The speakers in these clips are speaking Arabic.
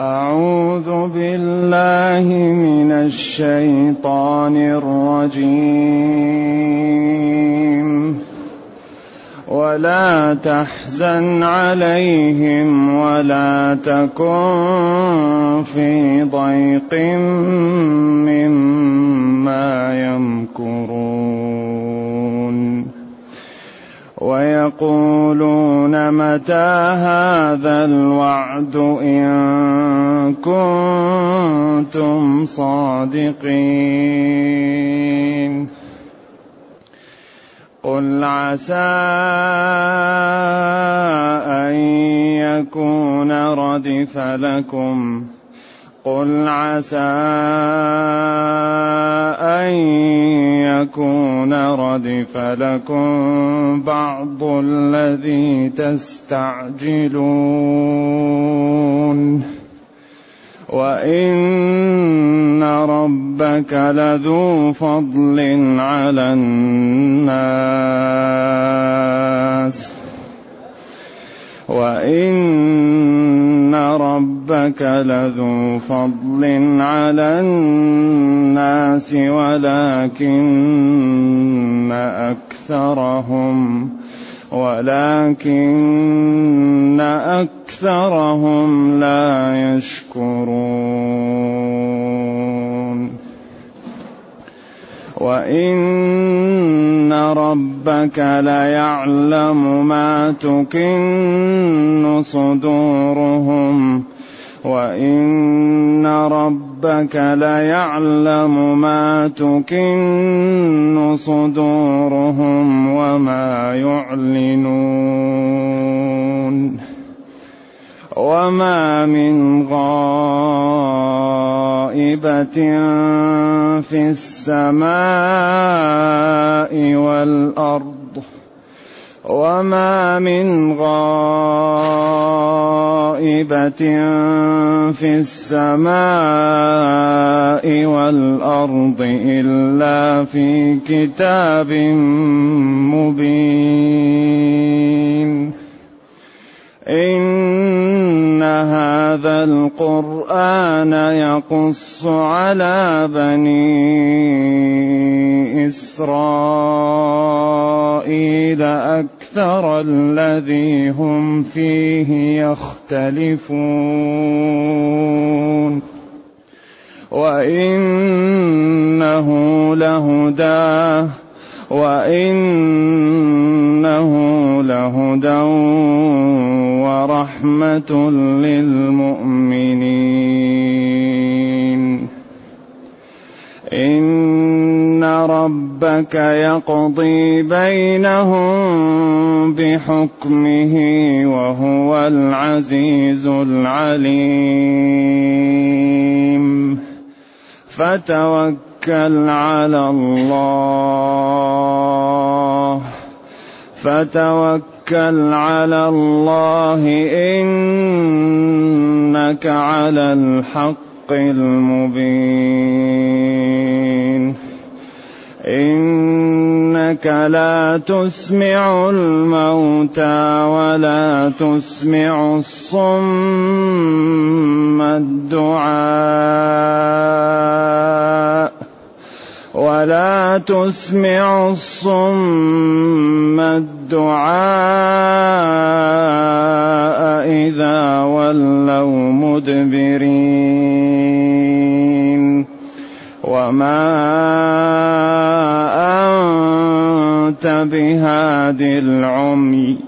أعوذ بالله من الشيطان الرجيم. ولا تحزن عليهم ولا تكن في ضيق مما يمكرون. ويقولون متى هذا الوعد إن كنتم صادقين؟ قل عسى أن يكون ردف لكم. قل عسى أن يكون ردف لكم بعض الذي تستعجلون. وإن ربك لذو فضل على الناس. وإن ربك لذو فضل على الناس ولكن أكثرهم ولكن أكثرهم لا يشكرون. وإن ربك ليعلم ما تكن صدورهم وإن ربك ليعلم ما تكن صدورهم وما يعلنون وما من غائبة في السماء والأرض وما من غائبة في السماء والأرض إلا في كتاب مبين إن هذا القرآن يقص على بني إسرائيل أكثر الذي هم فيه يختلفون وإنه لهدى وإنه لهدى ورحمة للمؤمنين. إن ربك يقضي بينهم بحكمه وهو العزيز العليم. فتوكل على الله. فتوكل على الله إنك على الحق المبين. إنك لا تسمع الموتى ولا تسمع الصم الدعاء. ولا تسمع الصم الدعاء إذا ولوا مدبرين. وما أنت بهاد العمي.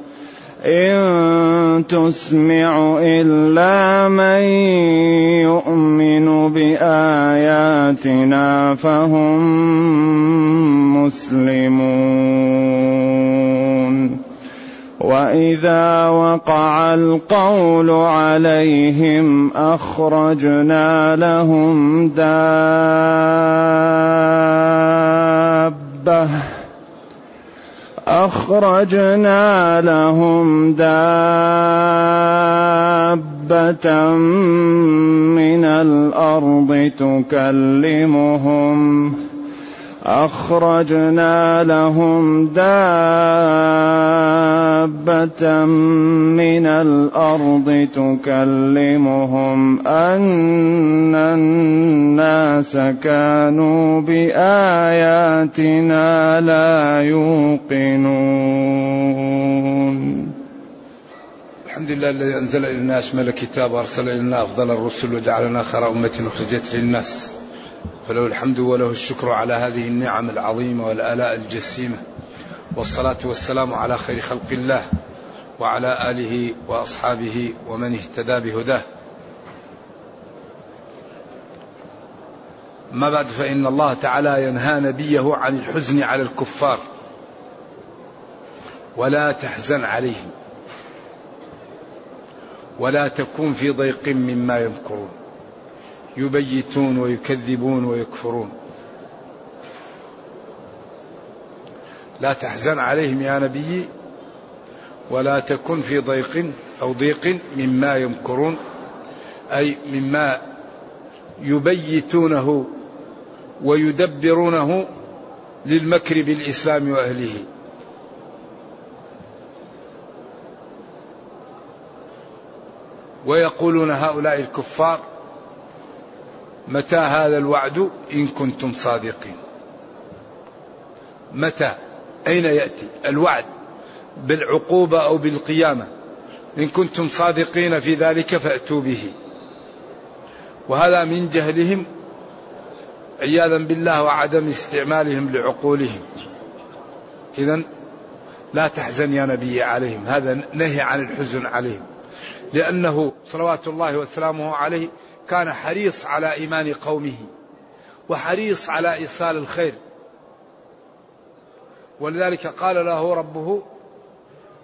إن تسمع إلا من يؤمن بآياتنا فهم مسلمون. وإذا وقع القول عليهم أخرجنا لهم دابة. أخرجنا لهم دابة من الأرض تكلمهم. أخرجنا لهم دابة من الأرض تكلمهم أن الناس كانوا بآياتنا لا يوقنون. الحمد لله الذي أنزل إلينا أشمل الكتاب وأرسل إلينا أفضل الرسل وجعلنا خير أمة أخرجت للناس. فله الحمد وله الشكر على هذه النعم العظيمة والآلاء الجسيمة. والصلاة والسلام على خير خلق الله وعلى آله وأصحابه ومن اهتدى بهداه. ما بعد فإن الله تعالى ينهى نبيه عن الحزن على الكفار ولا تحزن عليهم ولا تكون في ضيق مما يمكرون. يبيتون ويكذبون ويكفرون. لا تحزن عليهم يا نبي ولا تكن في ضيق أو ضيق مما يمكرون أي مما يبيتونه ويدبرونه للمكر بالإسلام وأهله. ويقولون هؤلاء الكفار متى هذا الوعد إن كنتم صادقين؟ متى؟ أين يأتي الوعد بالعقوبة أو بالقيامة؟ إن كنتم صادقين في ذلك فأتوا به. وهذا من جهلهم عياذا بالله وعدم استعمالهم لعقولهم. إذا لا تحزن يا نبي عليهم هذا نهي عن الحزن عليهم. لأنه صلوات الله وسلامه عليه كان حريص على إيمان قومه وحريص على إيصال الخير. ولذلك قال له ربه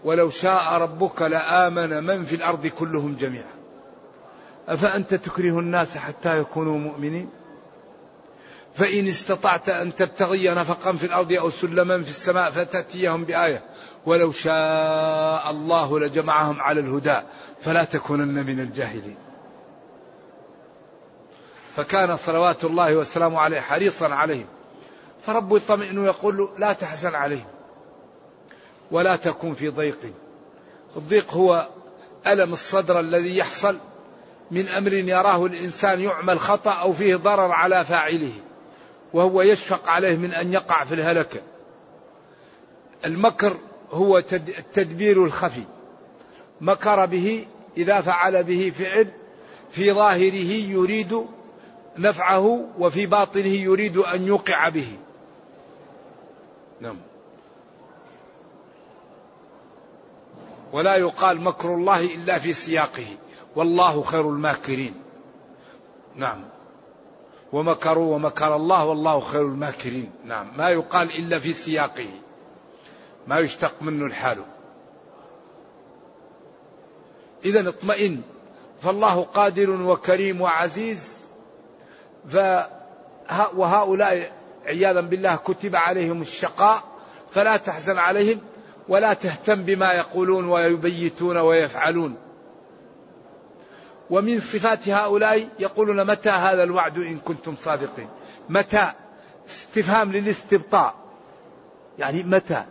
ولو شاء ربك لآمن من في الأرض كلهم جميعا. أفأنت تكره الناس حتى يكونوا مؤمنين؟ فإن استطعت أن تبتغي نفقا في الأرض أو سلما في السماء فتأتيهم بآية. ولو شاء الله لجمعهم على الهدى فلا تكونن من الجاهلين. فكان صلوات الله وسلامه عليه حريصا عليهم. فرب يطمئن ويقول له لا تحزن عليهم ولا تكون في ضيق. الضيق هو ألم الصدر الذي يحصل من أمر يراه الإنسان يعمل خطأ أو فيه ضرر على فاعله وهو يشفق عليه من أن يقع في الهلكة المكر هو التدبير الخفي. مكر به إذا فعل به فعل في ظاهره يريد نفعه وفي باطنه يريد أن يوقع به. نعم. ولا يقال مكر الله إلا في سياقه. والله خير الماكرين. نعم. ومكروا ومكر الله والله خير الماكرين. نعم. ما يقال إلا في سياقه. ما يشتق منه الحال. إذا اطمئن. فالله قادر وكريم وعزيز وهؤلاء عياذا بالله كتب عليهم الشقاء فلا تحزن عليهم ولا تهتم بما يقولون ويبيتون ويفعلون. ومن صفات هؤلاء يقولون متى هذا الوعد إن كنتم صادقين؟ متى؟ استفهام للاستبطاء. يعني متى؟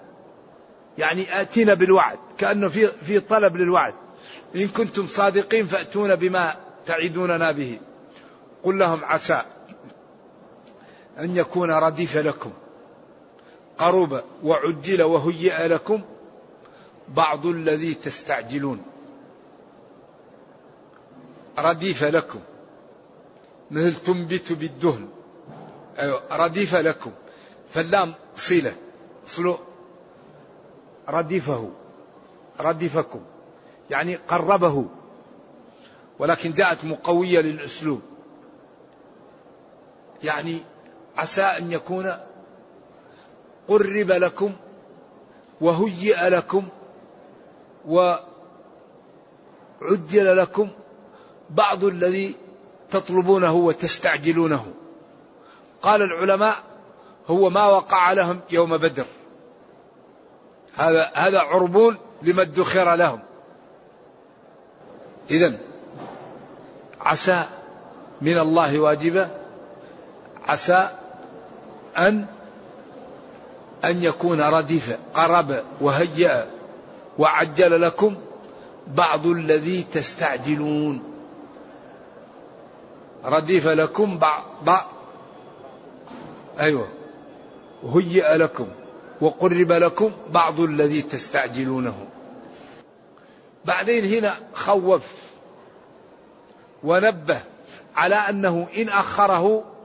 يعني آتينا بالوعد كأنه في في طلب للوعد. إن كنتم صادقين فأتونا بما تعدوننا به. قل لهم عسى أن يكون رديف لكم. قرب وعجل وهيئ لكم بعض الذي تستعجلون. رديف لكم. مثل تنبت بالدهن. أيوة رديف لكم. فاللام صلة. صلو رديفه رديفكم يعني قربه. ولكن جاءت مقوية للأسلوب. يعني عسى أن يكون قرب لكم وهيئ لكم وعجل لكم بعض الذي تطلبونه وتستعجلونه. قال العلماء هو ما وقع لهم يوم بدر. هذا هذا عربون لما ادخر لهم. إذا عسى من الله واجبة عسى أن أن يكون ردف قرب وهيأ وعجل لكم بعض الذي تستعجلون. ردف لكم بعض, أيوة هيئ لكم وقرب لكم بعض الذي تستعجلونه. بعدين هنا خوف ونبه على أنه إن أخره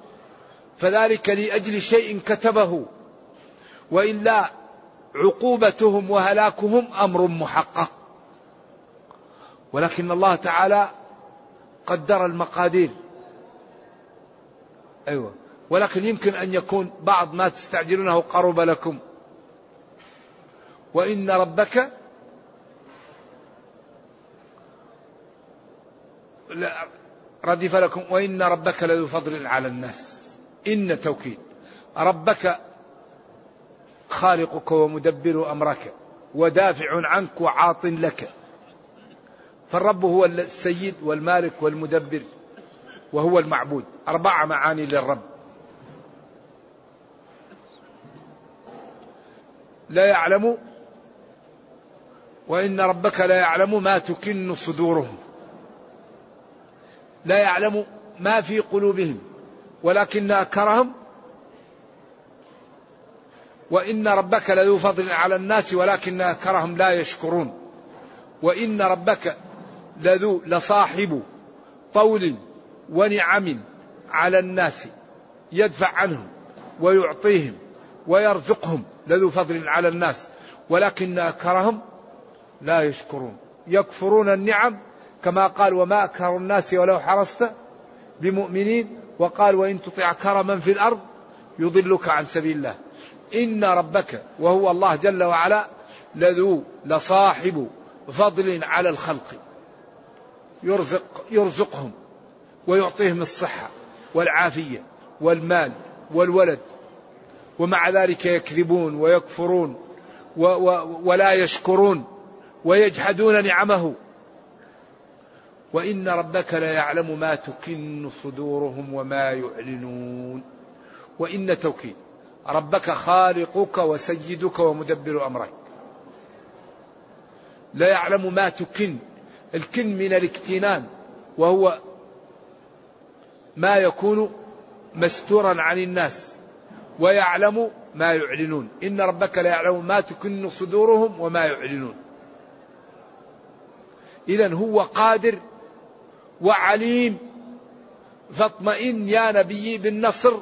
فذلك لأجل شيء كتبه. والا عقوبتهم وهلاكهم أمر محقق. ولكن الله تعالى قدر المقادير. أيوه. ولكن يمكن أن يكون بعض ما تستعجلونه قرب لكم. وإن ربك ردف لكم. وإن ربك لذو فضل على الناس. إن توكيد. ربك خالقك ومدبر أمرك ودافع عنك وعاط لك. فالرب هو السيد والمالك والمدبر وهو المعبود. أربع معاني للرب. لا يعلم وإن ربك لا يعلم ما تكن صدورهم. لا يعلم ما في قلوبهم. ولكن أكرهم. وإن ربك لذو فضل على الناس ولكن أكرهم لا يشكرون. وإن ربك لذو لصاحب طول ونعم على الناس يدفع عنهم ويعطيهم ويرزقهم لذو فضل على الناس ولكن أكرهم لا يشكرون. يكفرون النعم كما قال وما أكثر الناس ولو حرصت بمؤمنين وقال وإن تطع كرما في الأرض يضلك عن سبيل الله. إن ربك وهو الله جل وعلا لذو لصاحب فضل على الخلق. يرزق يرزقهم ويعطيهم الصحة والعافية والمال والولد. ومع ذلك يكذبون ويكفرون و و ولا يشكرون ويجحدون نعمه. وإن ربك ليعلم ما تكن صدورهم وما يعلنون. وإن توكيد ربك خالقك وسيدك ومدبر أمرك. لا يعلم ما تكن الكن من الاكتنان وهو ما يكون مستورا عن الناس ويعلم ما يعلنون. إن ربك لا يعلم ما تكن صدورهم وما يعلنون. إذا هو قادر وعليم. فاطمئن يا نبي بالنصر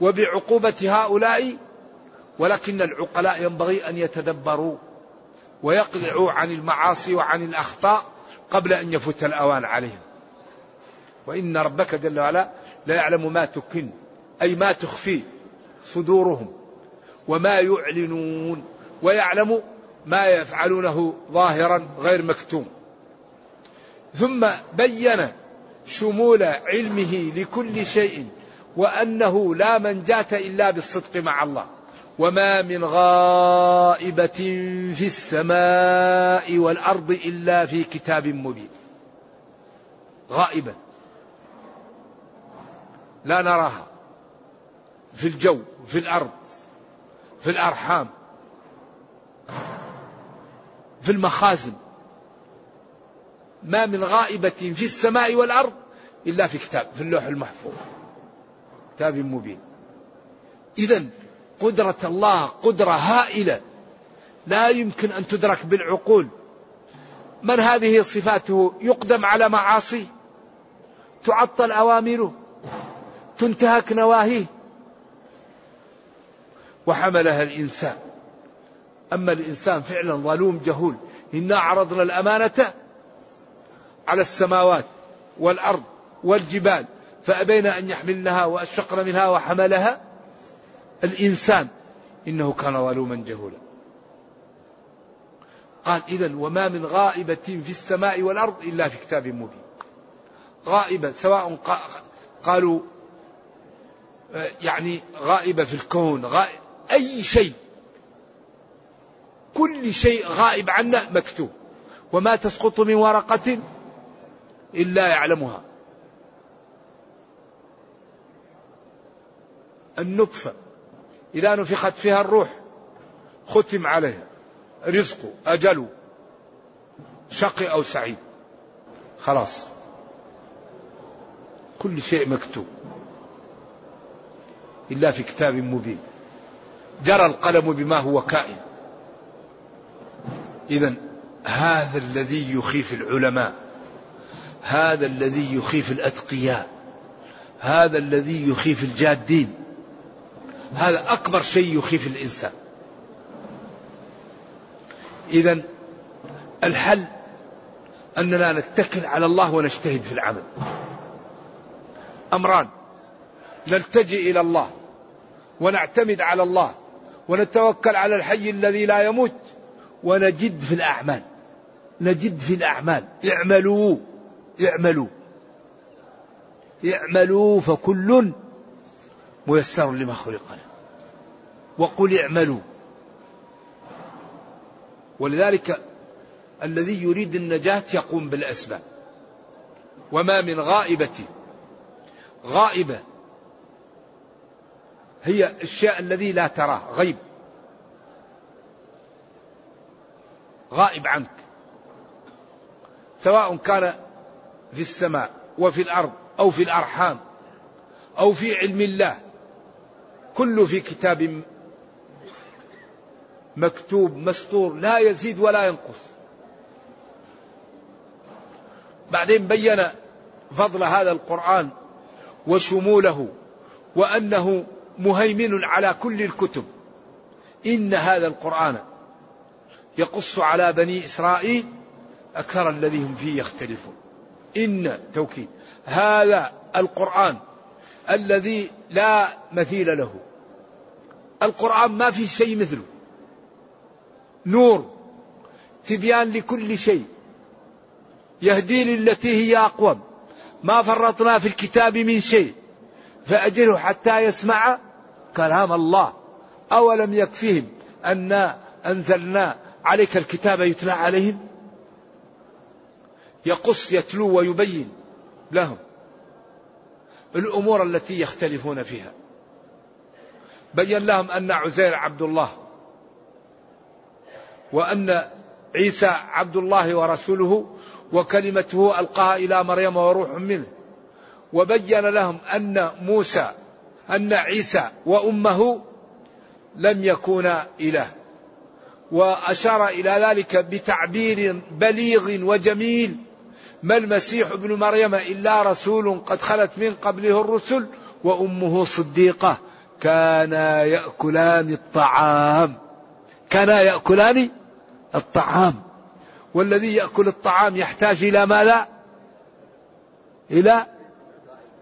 وبعقوبة هؤلاء ولكن العقلاء ينبغي أن يتدبروا ويقلعوا عن المعاصي وعن الأخطاء قبل أن يفوت الأوان عليهم. وإن ربك جل وعلا لا يعلم ما تكن أي ما تخفي صدورهم وما يعلنون ويعلم ما يفعلونه ظاهرا غير مكتوم. ثم بين شمول علمه لكل شيء وأنه لا منجاة إلا بالصدق مع الله. وما من غائبة في السماء والأرض إلا في كتاب مبين. غائبة. لا نراها. في الجو في الأرض في الأرحام في المخازن. ما من غائبة في السماء والأرض إلا في كتاب في اللوح المحفوظ. كتاب مبين. إذا قدرة الله قدرة هائلة. لا يمكن أن تدرك بالعقول. من هذه صفاته؟ يقدم على معاصيه. تعطل أوامره. تنتهك نواهيه. وحملها الإنسان. أما الإنسان فعلا ظلوم جهول. إنا عرضنا الأمانة على السماوات والأرض والجبال فأبين أن يحملنها وأشفقن منها وحملها الإنسان. إنه كان ظلوما جهولا. قال إذا وما من غائبة في السماء والأرض إلا في كتاب مبين. غائبة سواء قالوا يعني غائبة في الكون غائب أي شيء. كل شيء غائب عنا مكتوب. وما تسقط من ورقة إلا يعلمها. النطفة. إذا نفخت فيها الروح ختم عليها. رزقه أجله شقي أو سعيد. خلاص. كل شيء مكتوب. إلا في كتاب مبين. جرى القلم بما هو كائن. إذا هذا الذي يخيف العلماء. هذا الذي يخيف الأتقياء هذا الذي يخيف الجادين هذا أكبر شيء يخيف الإنسان. إذا الحل أننا نتكل على الله ونجتهد في العمل. أمران نلتجئ إلى الله ونعتمد على الله ونتوكل على الحي الذي لا يموت ونجد في الأعمال. نجد في الأعمال. اعملوا. اعملوا اعملوا فكل ميسر لما خلق له وقل اعملوا. ولذلك الذي يريد النجاة يقوم بالأسباب. وما من غائبة. غائبة هي الشيء الذي لا تراه. غيب. غائب عنك. سواء كان في السماء وفي الأرض أو في الأرحام أو في علم الله. كله في كتاب مكتوب مسطور لا يزيد ولا ينقص. بعدين بين فضل هذا القرآن وشموله وأنه مهيمن على كل الكتب. إن هذا القرآن يقص على بني إسرائيل أكثر الذي هم فيه يختلفون. إن توكيد. هذا القرآن الذي لا مثيل له. القرآن ما في شيء مثله. نور تبيان لكل شيء. يهدي للتي هي أقوم. ما فرطنا في الكتاب من شيء. فأجله حتى يسمع كلام الله. أولم يكفهم أن أنزلنا عليك الكتاب يتلى عليهم؟ يقص يتلو ويبين لهم الأمور التي يختلفون فيها. بين لهم أن عزير عبد الله وأن عيسى عبد الله ورسوله وكلمته ألقاها إلى مريم وروح منه. وبين لهم أن موسى أن عيسى وأمه لم يكونا إله. وأشار إلى ذلك بتعبير بليغ وجميل ما المسيح ابن مريم إلا رسول قد خلت من قبله الرسل وأمه صديقة. كانا يأكلان الطعام. كانا يأكلان الطعام. والذي يأكل الطعام يحتاج إلى ماذا؟ إلى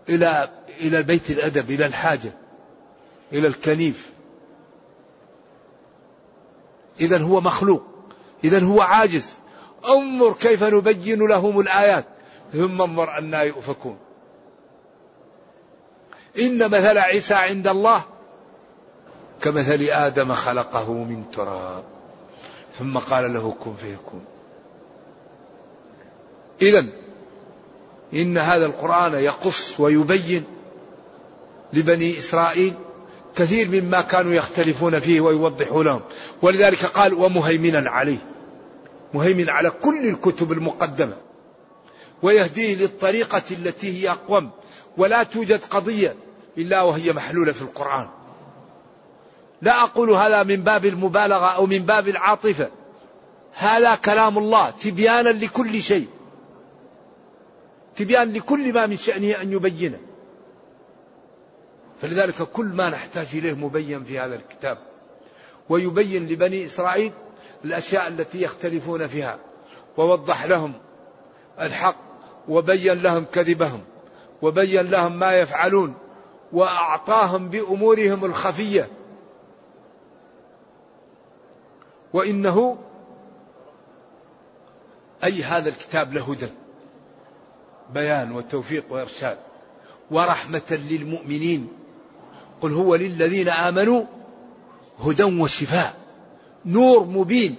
إلى إلى بيت الأدب إلى الحاجة إلى الكنيف. إذا هو مخلوق. إذا هو عاجز. انظر كيف نبين لهم الآيات. ثم انظر أنا يؤفكون. إن مثل عيسى عند الله كمثل آدم خلقه من تراب. ثم قال له كن فيكون. إذا إن هذا القرآن يقص ويبين لبني إسرائيل كثير مما كانوا يختلفون فيه ويوضح لهم ولذلك قال ومهيمنا عليه. مهيمن على كل الكتب المقدمة ويهديه للطريقة التي هي أقوم ولا توجد قضية إلا وهي محلولة في القرآن. لا أقول هذا من باب المبالغة أو من باب العاطفة هذا كلام الله تبيانا لكل شيء تبيان لكل ما من شأنه أن يبينه. فلذلك كل ما نحتاج إليه مبين في هذا الكتاب ويبين لبني إسرائيل الأشياء التي يختلفون فيها ووضح لهم الحق وبين لهم كذبهم وبين لهم ما يفعلون وأعطاهم بأمورهم الخفية. وإنه أي هذا الكتاب لهدى بيان وتوفيق وإرشاد ورحمة للمؤمنين. قل هو للذين آمنوا هدى وشفاء. نور مبين.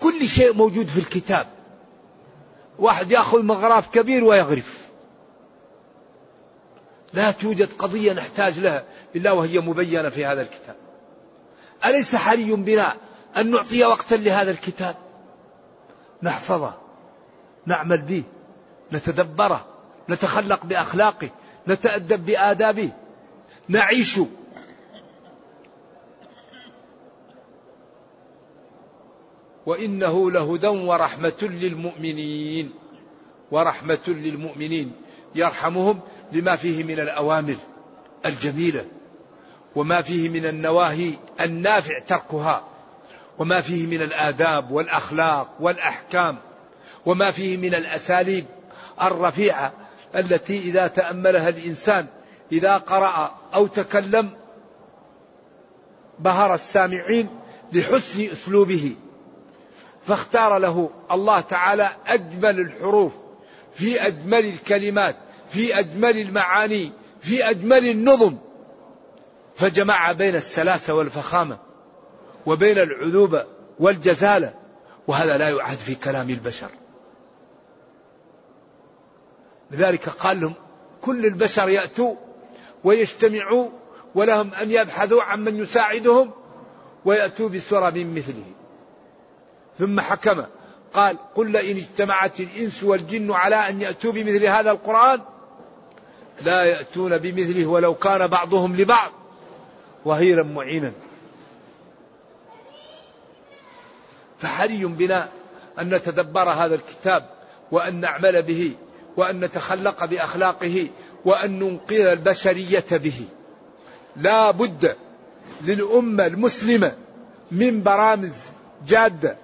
كل شيء موجود في الكتاب. واحد يأخذ مغراف كبير ويغرف. لا توجد قضية نحتاج لها إلا وهي مبينة في هذا الكتاب. أليس حري بنا أن نعطي وقتا لهذا الكتاب؟ نحفظه نعمل به نتدبره نتخلق بأخلاقه نتأدب بآدابه نعيش وإنه لهدى ورحمة للمؤمنين. ورحمة للمؤمنين. يرحمهم لما فيه من الأوامر الجميلة وما فيه من النواهي النافع تركها وما فيه من الآداب والأخلاق والأحكام وما فيه من الأساليب الرفيعة التي إذا تأملها الإنسان إذا قرأ أو تكلم بهر السامعين بحسن أسلوبه. فاختار له الله تعالى أجمل الحروف في أجمل الكلمات في أجمل المعاني في أجمل النظم. فجمع بين السلاسة والفخامة وبين العذوبه والجزالة وهذا لا يعد في كلام البشر. لذلك قال لهم كل البشر يأتوا ويجتمعوا ولهم أن يبحثوا عن من يساعدهم ويأتوا بسورة من مثله. ثم حكم. قال قل لئن اجتمعت الإنس والجن على أن يأتوا بمثل هذا القرآن لا يأتون بمثله ولو كان بعضهم لبعض. ظهيرا معينا. فحري بنا أن نتدبر هذا الكتاب وأن نعمل به وأن نتخلق بأخلاقه وأن ننقذ البشرية به. لا بد للأمة المسلمة من برامج جادة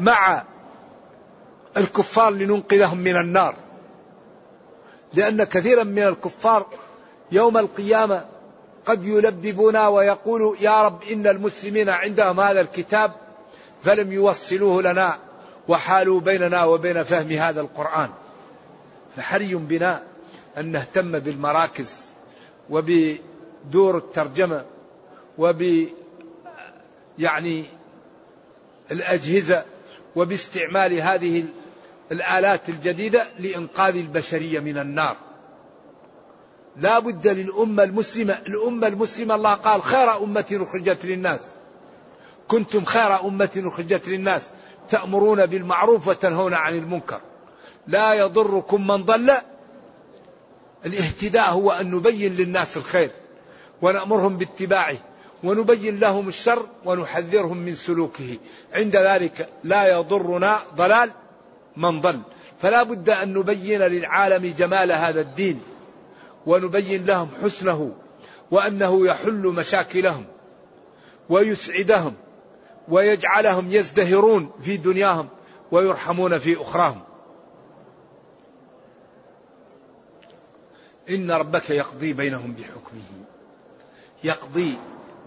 مع الكفار لننقذهم من النار. لأن كثيرا من الكفار يوم القيامة قد يلببنا ويقول يا رب إن المسلمين عندهم هذا الكتاب فلم يوصلوه لنا وحالوا بيننا وبين فهم هذا القرآن. فحري بنا أن نهتم بالمراكز وبدور الترجمة وب يعني الأجهزة وباستعمال هذه الآلات الجديدة لإنقاذ البشرية من النار. لا بد للأمة المسلمة الأمة المسلمة الله قال خير أمة أخرجت للناس. كنتم خير أمة أخرجت للناس. تأمرون بالمعروف وتنهون عن المنكر. لا يضركم من ضل. الاهتداء هو أن نبين للناس الخير ونأمرهم باتباعه. ونبين لهم الشر ونحذرهم من سلوكه. عند ذلك لا يضرنا ضلال من ضل. فلا بد أن نبين للعالم جمال هذا الدين ونبين لهم حسنه وأنه يحل مشاكلهم ويسعدهم ويجعلهم يزدهرون في دنياهم ويرحمون في أخراهم. إن ربك يقضي بينهم بحكمه. يقضي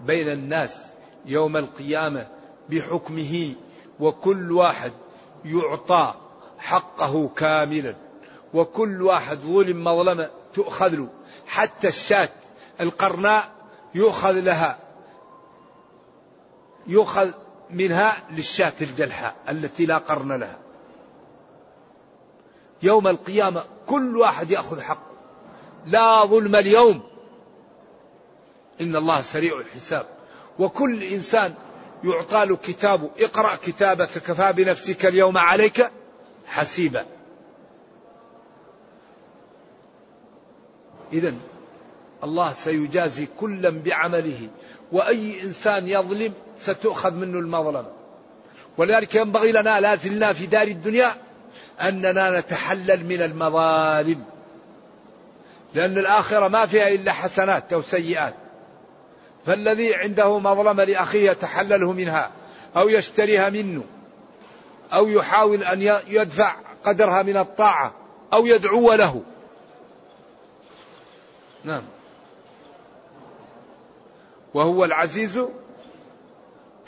بين الناس يوم القيامة بحكمه وكل واحد يعطى حقه كاملا وكل واحد ظلم مظلمة تؤخذ له حتى الشاة القرناء يؤخذ لها يؤخذ منها للشاة الجلحاء التي لا قرن لها. يوم القيامة كل واحد يأخذ حقه. لا ظلم اليوم إن الله سريع الحساب. وكل إنسان يعطى له كتابه اقرأ كتابك كفى بنفسك اليوم عليك حسيبا. إذا الله سيجازي كلا بعمله وأي إنسان يظلم ستؤخذ منه المظلمة. ولذلك ينبغي لنا لا زلنا في دار الدنيا أننا نتحلل من المظالم. لأن الآخرة ما فيها إلا حسنات أو سيئات. فالذي عنده مظلمة لأخيه يتحلله منها أو يشتريها منه أو يحاول أن يدفع قدرها من الطاعة أو يدعو له. نعم. وهو العزيز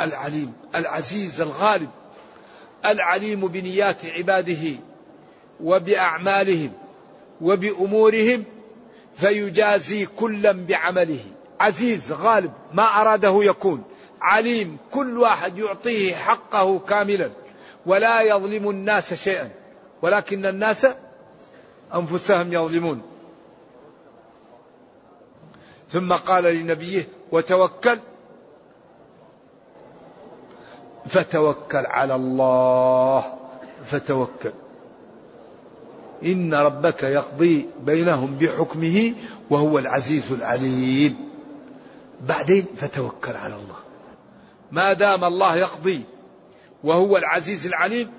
العليم العزيز الغالب العليم بنيات عباده وبأعمالهم وبأمورهم فيجازي كلا بعمله. عزيز غالب ما أراده يكون. عليم كل واحد يعطيه حقه كاملا. ولا يظلم الناس شيئا. ولكن الناس أنفسهم يظلمون. ثم قال لنبيه وتوكل؟ فتوكل على الله. فتوكل. إن ربك يقضي بينهم بحكمه وهو العزيز العليم. بعدين فتوكل على الله. ما دام الله يقضي وهو العزيز العليم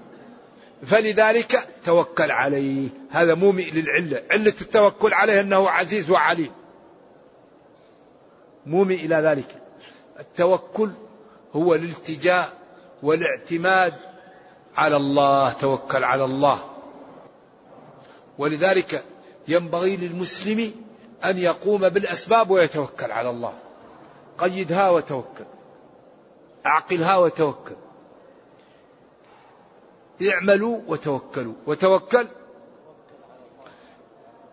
فلذلك توكل عليه. هذا مومئ للعلة. علة التوكل عليه أنه عزيز وعليم. مومئ إلى ذلك. التوكل هو الالتجاء والاعتماد على الله. توكل على الله. ولذلك ينبغي للمسلم أن يقوم بالأسباب ويتوكل على الله. قيدها وتوكل. أعقلها وتوكل. اعملوا وتوكلوا. وتوكل.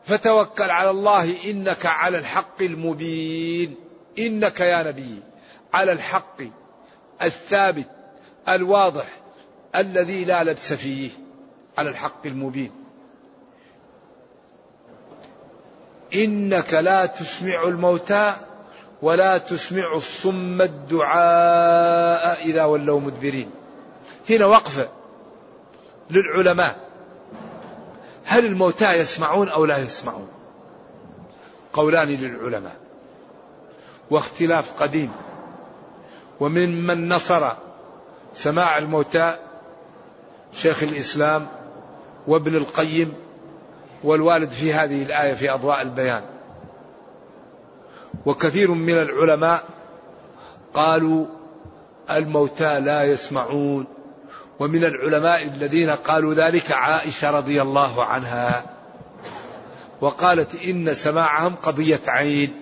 فتوكل على الله إنك على الحق المبين. إنك يا نبي على الحق الثابت الواضح الذي لا لبس فيه على الحق المبين. إنك لا تسمع الموتى ولا تسمع الصم الدعاء إذا ولوا مدبرين. هنا وقفة للعلماء. هل الموتى يسمعون أو لا يسمعون؟ قولان للعلماء. واختلاف قديم. ومن من نصر سماع الموتى شيخ الإسلام وابن القيم والوالد في هذه الآية في أضواء البيان. وكثير من العلماء قالوا الموتى لا يسمعون ومن العلماء الذين قالوا ذلك عائشة رضي الله عنها وقالت إن سماعهم قضية عين.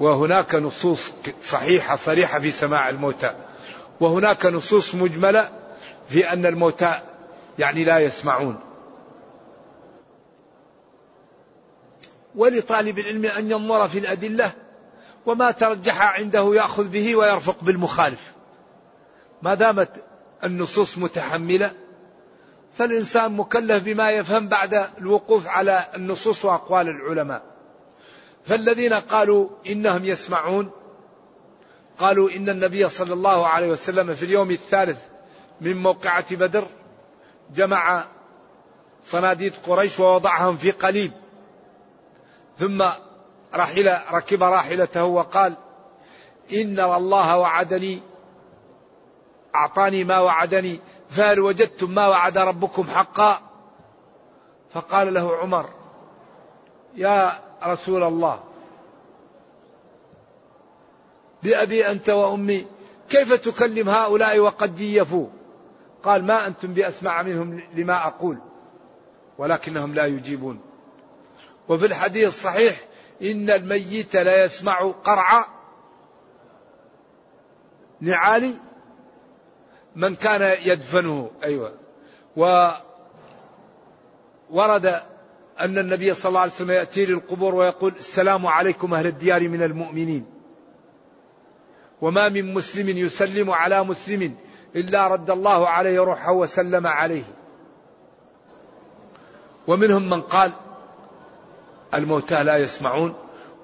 وهناك نصوص صحيحة صريحة في سماع الموتى وهناك نصوص مجملة في أن الموتى يعني لا يسمعون. ولطالب العلم أن ينظر في الأدلة وما ترجح عنده يأخذ به ويرفق بالمخالف. ما دامت النصوص متحملة فالإنسان مكلف بما يفهم بعد الوقوف على النصوص وأقوال العلماء. فالذين قالوا إنهم يسمعون قالوا إن النبي صلى الله عليه وسلم في اليوم الثالث من موقعة بدر جمع صناديد قريش ووضعهم في قليب ثم رحل ركب راحلته وقال إن الله وعدني أعطاني ما وعدني فهل وجدتم ما وعد ربكم حقا؟ فقال له عمر يا رسول الله بأبي أنت وأمي كيف تكلم هؤلاء وقد جيفوا؟ قال ما أنتم بأسمع منهم لما أقول ولكنهم لا يجيبون. وفي الحديث الصحيح إن الميت لا يسمع قرع. نعال من كان يدفنه. أيوة. وورد أن النبي صلى الله عليه وسلم يأتي للقبور ويقول السلام عليكم أهل الديار من المؤمنين. وما من مسلم يسلم على مسلم إلا رد الله عليه روحه وسلم عليه. ومنهم من قال الموتى لا يسمعون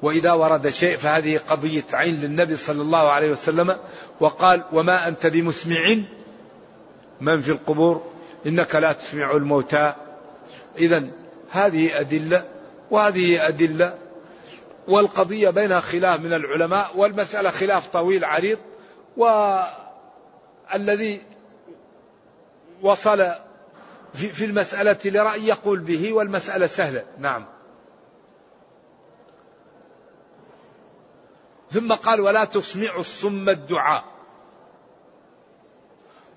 وإذا ورد شيء فهذه قضية عين للنبي صلى الله عليه وسلم وقال وما أنت بمسمع من في القبور؟ إنك لا تسمع الموتى. إذا هذه أدلة وهذه أدلة والقضية بينها خلاف من العلماء والمسألة خلاف طويل عريض والذي وصل في المسألة لرأي يقول به والمسألة سهلة. نعم. ثم قال ولا تسمع الصم الدعاء.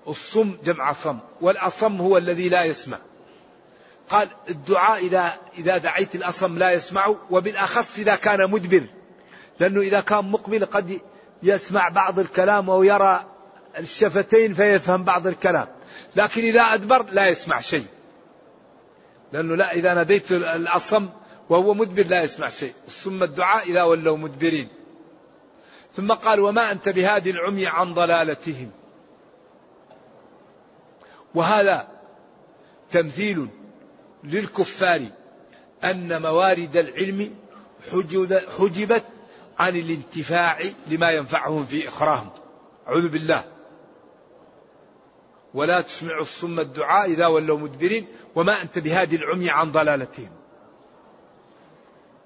الصم جمع صم والأصم هو الذي لا يسمع. قال الدعاء إذا إذا دعيت الأصم لا يسمع وبالأخص إذا كان مدبر. لأنه إذا كان مقبل قد يسمع بعض الكلام أو يرى الشفتين فيفهم بعض الكلام. لكن إذا أدبر لا يسمع شيء. لأنه لا إذا ناديت الأصم وهو مدبر لا يسمع شيء. ثم الدعاء إذا ولوا مدبرين. ثم قال وما أنت بهادي العمي عن ضلالتهم. وهذا تمثيل للكفار أن موارد العلم حجبت عن الانتفاع لما ينفعهم في إخراهم أعوذ بالله. ولا تسمع الصم الدعاء إذا ولوا مدبرين. وما أنت بهادي العمي عن ضلالتهم.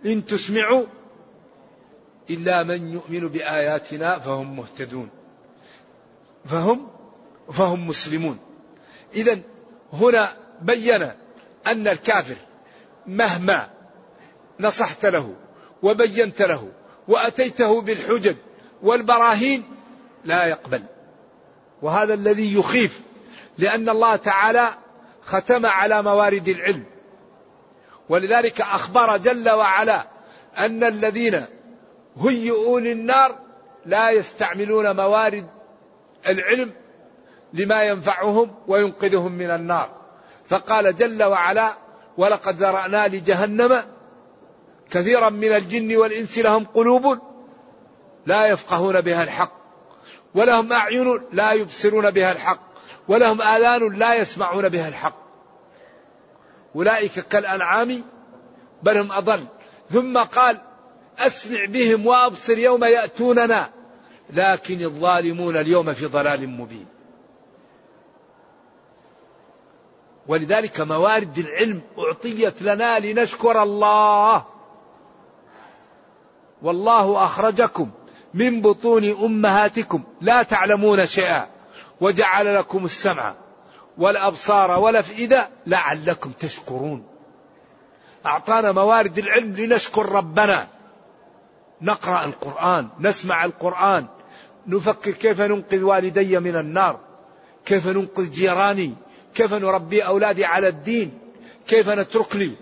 إن تسمعوا إلا من يؤمن بآياتنا فهم مهتدون. فهم فهم مسلمون. إذا هنا بين أن الكافر مهما نصحت له وبينت له وأتيته بالحجج والبراهين لا يقبل. وهذا الذي يخيف لأن الله تعالى ختم على موارد العلم. ولذلك أخبر جل وعلا أن الذين هيئوا للنار لا يستعملون موارد العلم لما ينفعهم وينقذهم من النار. فقال جل وعلا ولقد ذرأنا لجهنم كثيرا من الجن والإنس لهم قلوب لا يفقهون بها الحق ولهم أعين لا يبصرون بها الحق ولهم آذان لا يسمعون بها الحق. أولئك كالأنعام بل هم أضل. ثم قال أسمع بهم وأبصر يوم يأتوننا. لكن الظالمون اليوم في ضلال مبين. ولذلك موارد العلم أعطيت لنا لنشكر الله. والله أخرجكم من بطون أمهاتكم. لا تعلمون شيئا. وجعل لكم السمع والأبصار والأفئدة لعلكم تشكرون. أعطانا موارد العلم لنشكر ربنا. نقرأ القرآن نسمع القرآن نفكر كيف ننقذ والدي من النار كيف ننقذ جيراني كيف نربي أولادي على الدين كيف نترك لي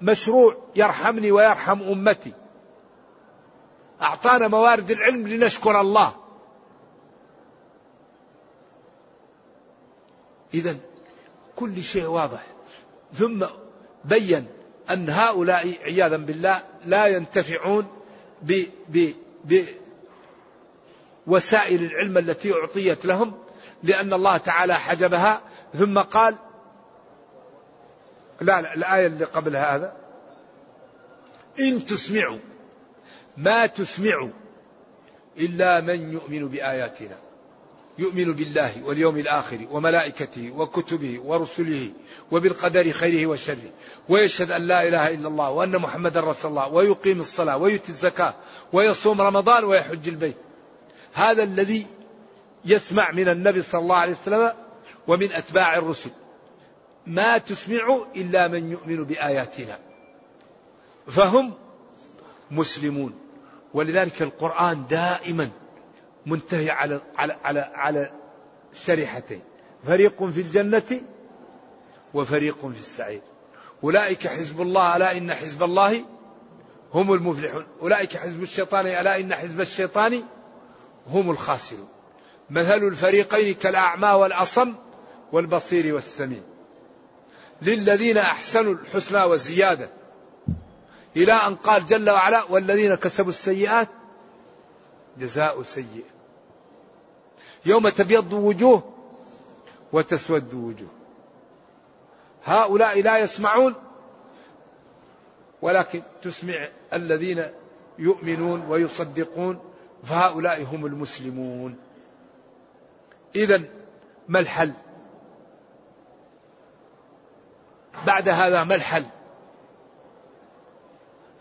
مشروع يرحمني ويرحم أمتي. أعطانا موارد العلم لنشكر الله. إذا كل شيء واضح. ثم بين أن هؤلاء عياذا بالله لا ينتفعون ب ب بوسائل العلم التي أعطيت لهم لأن الله تعالى حجبها. ثم قال لا لا الآية اللي قبل هذا. إن تسمعوا ما تسمعوا إلا من يؤمن بآياتنا. يؤمن بالله واليوم الآخر وملائكته وكتبه ورسله وبالقدر خيره وشره ويشهد أن لا إله إلا الله وأن محمدا رسول الله ويقيم الصلاة ويؤتي الزكاة ويصوم رمضان ويحج البيت. هذا الذي يسمع من النبي صلى الله عليه وسلم ومن أتباع الرسل. ما تسمع إلا من يؤمن بآياتنا. فهم مسلمون. ولذلك القرآن دائما منتهي على على على على شريحتين فريق في الجنة وفريق في السعير. أولئك حزب الله ألا إن حزب الله هم المفلحون. أولئك حزب الشيطان ألا إن حزب الشيطان هم الخاسرون. مثل الفريقين كالأعمى والأصم والبصير والسميع. للذين أحسنوا الحسنى والزيادة. إلى أن قال جل وعلا والذين كسبوا السيئات جزاء سيئ يوم تبيض وجوه وتسود وجوه هؤلاء لا يسمعون ولكن تسمع الذين يؤمنون ويصدقون فهؤلاء هم المسلمون إذا ما الحل؟ بعد هذا ما الحل؟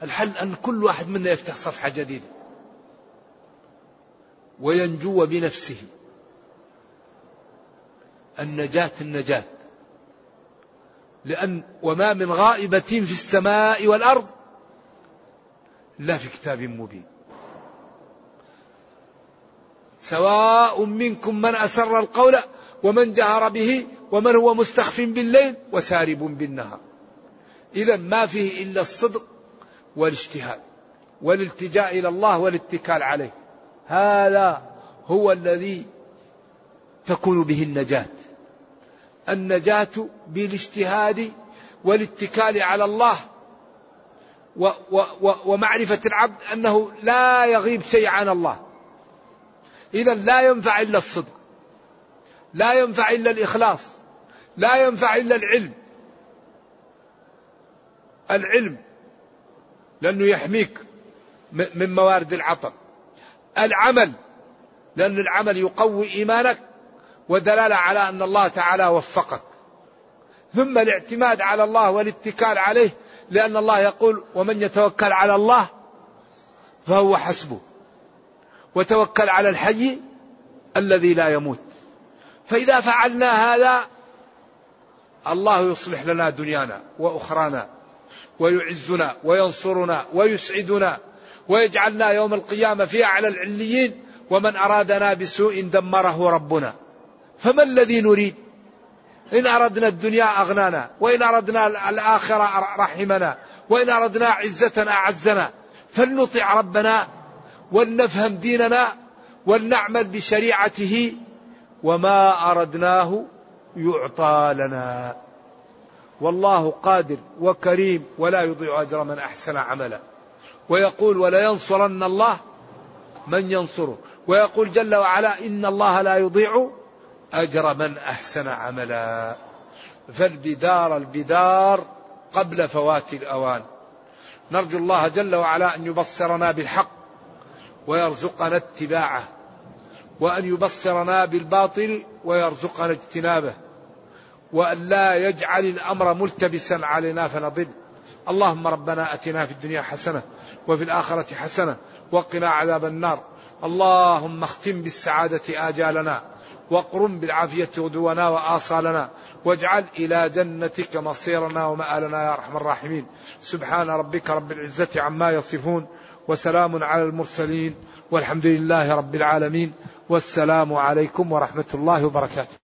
الحل أن كل واحد منا يفتح صفحة جديدة وينجو بنفسه. النجاة النجاة. لأن وما من غائبة في السماء والأرض لا في كتاب مبين. سواء منكم من أسر القول ومن جهر به ومن هو مستخف بالليل وسارب بالنهار. إذا ما فيه إلا الصدق والاجتهاد والالتجاء إلى الله والاتكال عليه. هذا هو الذي تكون به النجاة. النجاة بالاجتهاد والاتكال على الله و و و ومعرفة العبد أنه لا يغيب شيء عن الله. إذا لا ينفع إلا الصدق لا ينفع إلا الإخلاص لا ينفع إلا العلم. العلم لأنه يحميك من موارد العطب العمل لأن العمل يقوي إيمانك ودلالة على أن الله تعالى وفقك. ثم الاعتماد على الله والاتكال عليه لأن الله يقول ومن يتوكل على الله فهو حسبه وتوكل على الحي الذي لا يموت. فإذا فعلنا هذا الله يصلح لنا دنيانا وأخرانا ويعزنا وينصرنا ويسعدنا ويجعلنا يوم القيامة في أعلى العليين ومن أرادنا بسوء دمره ربنا. فما الذي نريد؟ إن أردنا الدنيا أغنانا وإن أردنا الآخرة رحمنا وإن أردنا عزة أعزنا. فلنطع ربنا ولنفهم ديننا ولنعمل بشريعته وما أردناه يعطى لنا. والله قادر وكريم ولا يضيع أجر من أحسن عملا. ويقول ولينصرن الله من ينصره. ويقول جل وعلا إن الله لا يضيع أجر من أحسن عملا. فالبدار البدار قبل فوات الأوان. نرجو الله جل وعلا أن يبصرنا بالحق ويرزقنا اتباعه وأن يبصرنا بالباطل ويرزقنا اجتنابه وأن لا يجعل الأمر ملتبسا علينا فنضل. اللهم ربنا أتنا في الدنيا حسنة وفي الآخرة حسنة وقنا عذاب النار اللهم اختم بالسعادة آجالنا واقرم بالعافية غدونا وآصالنا واجعل إلى جنتك مصيرنا ومآلنا يا أرحم الراحمين سبحان ربك رب العزة عما يصفون وسلام على المرسلين والحمد لله رب العالمين والسلام عليكم ورحمة الله وبركاته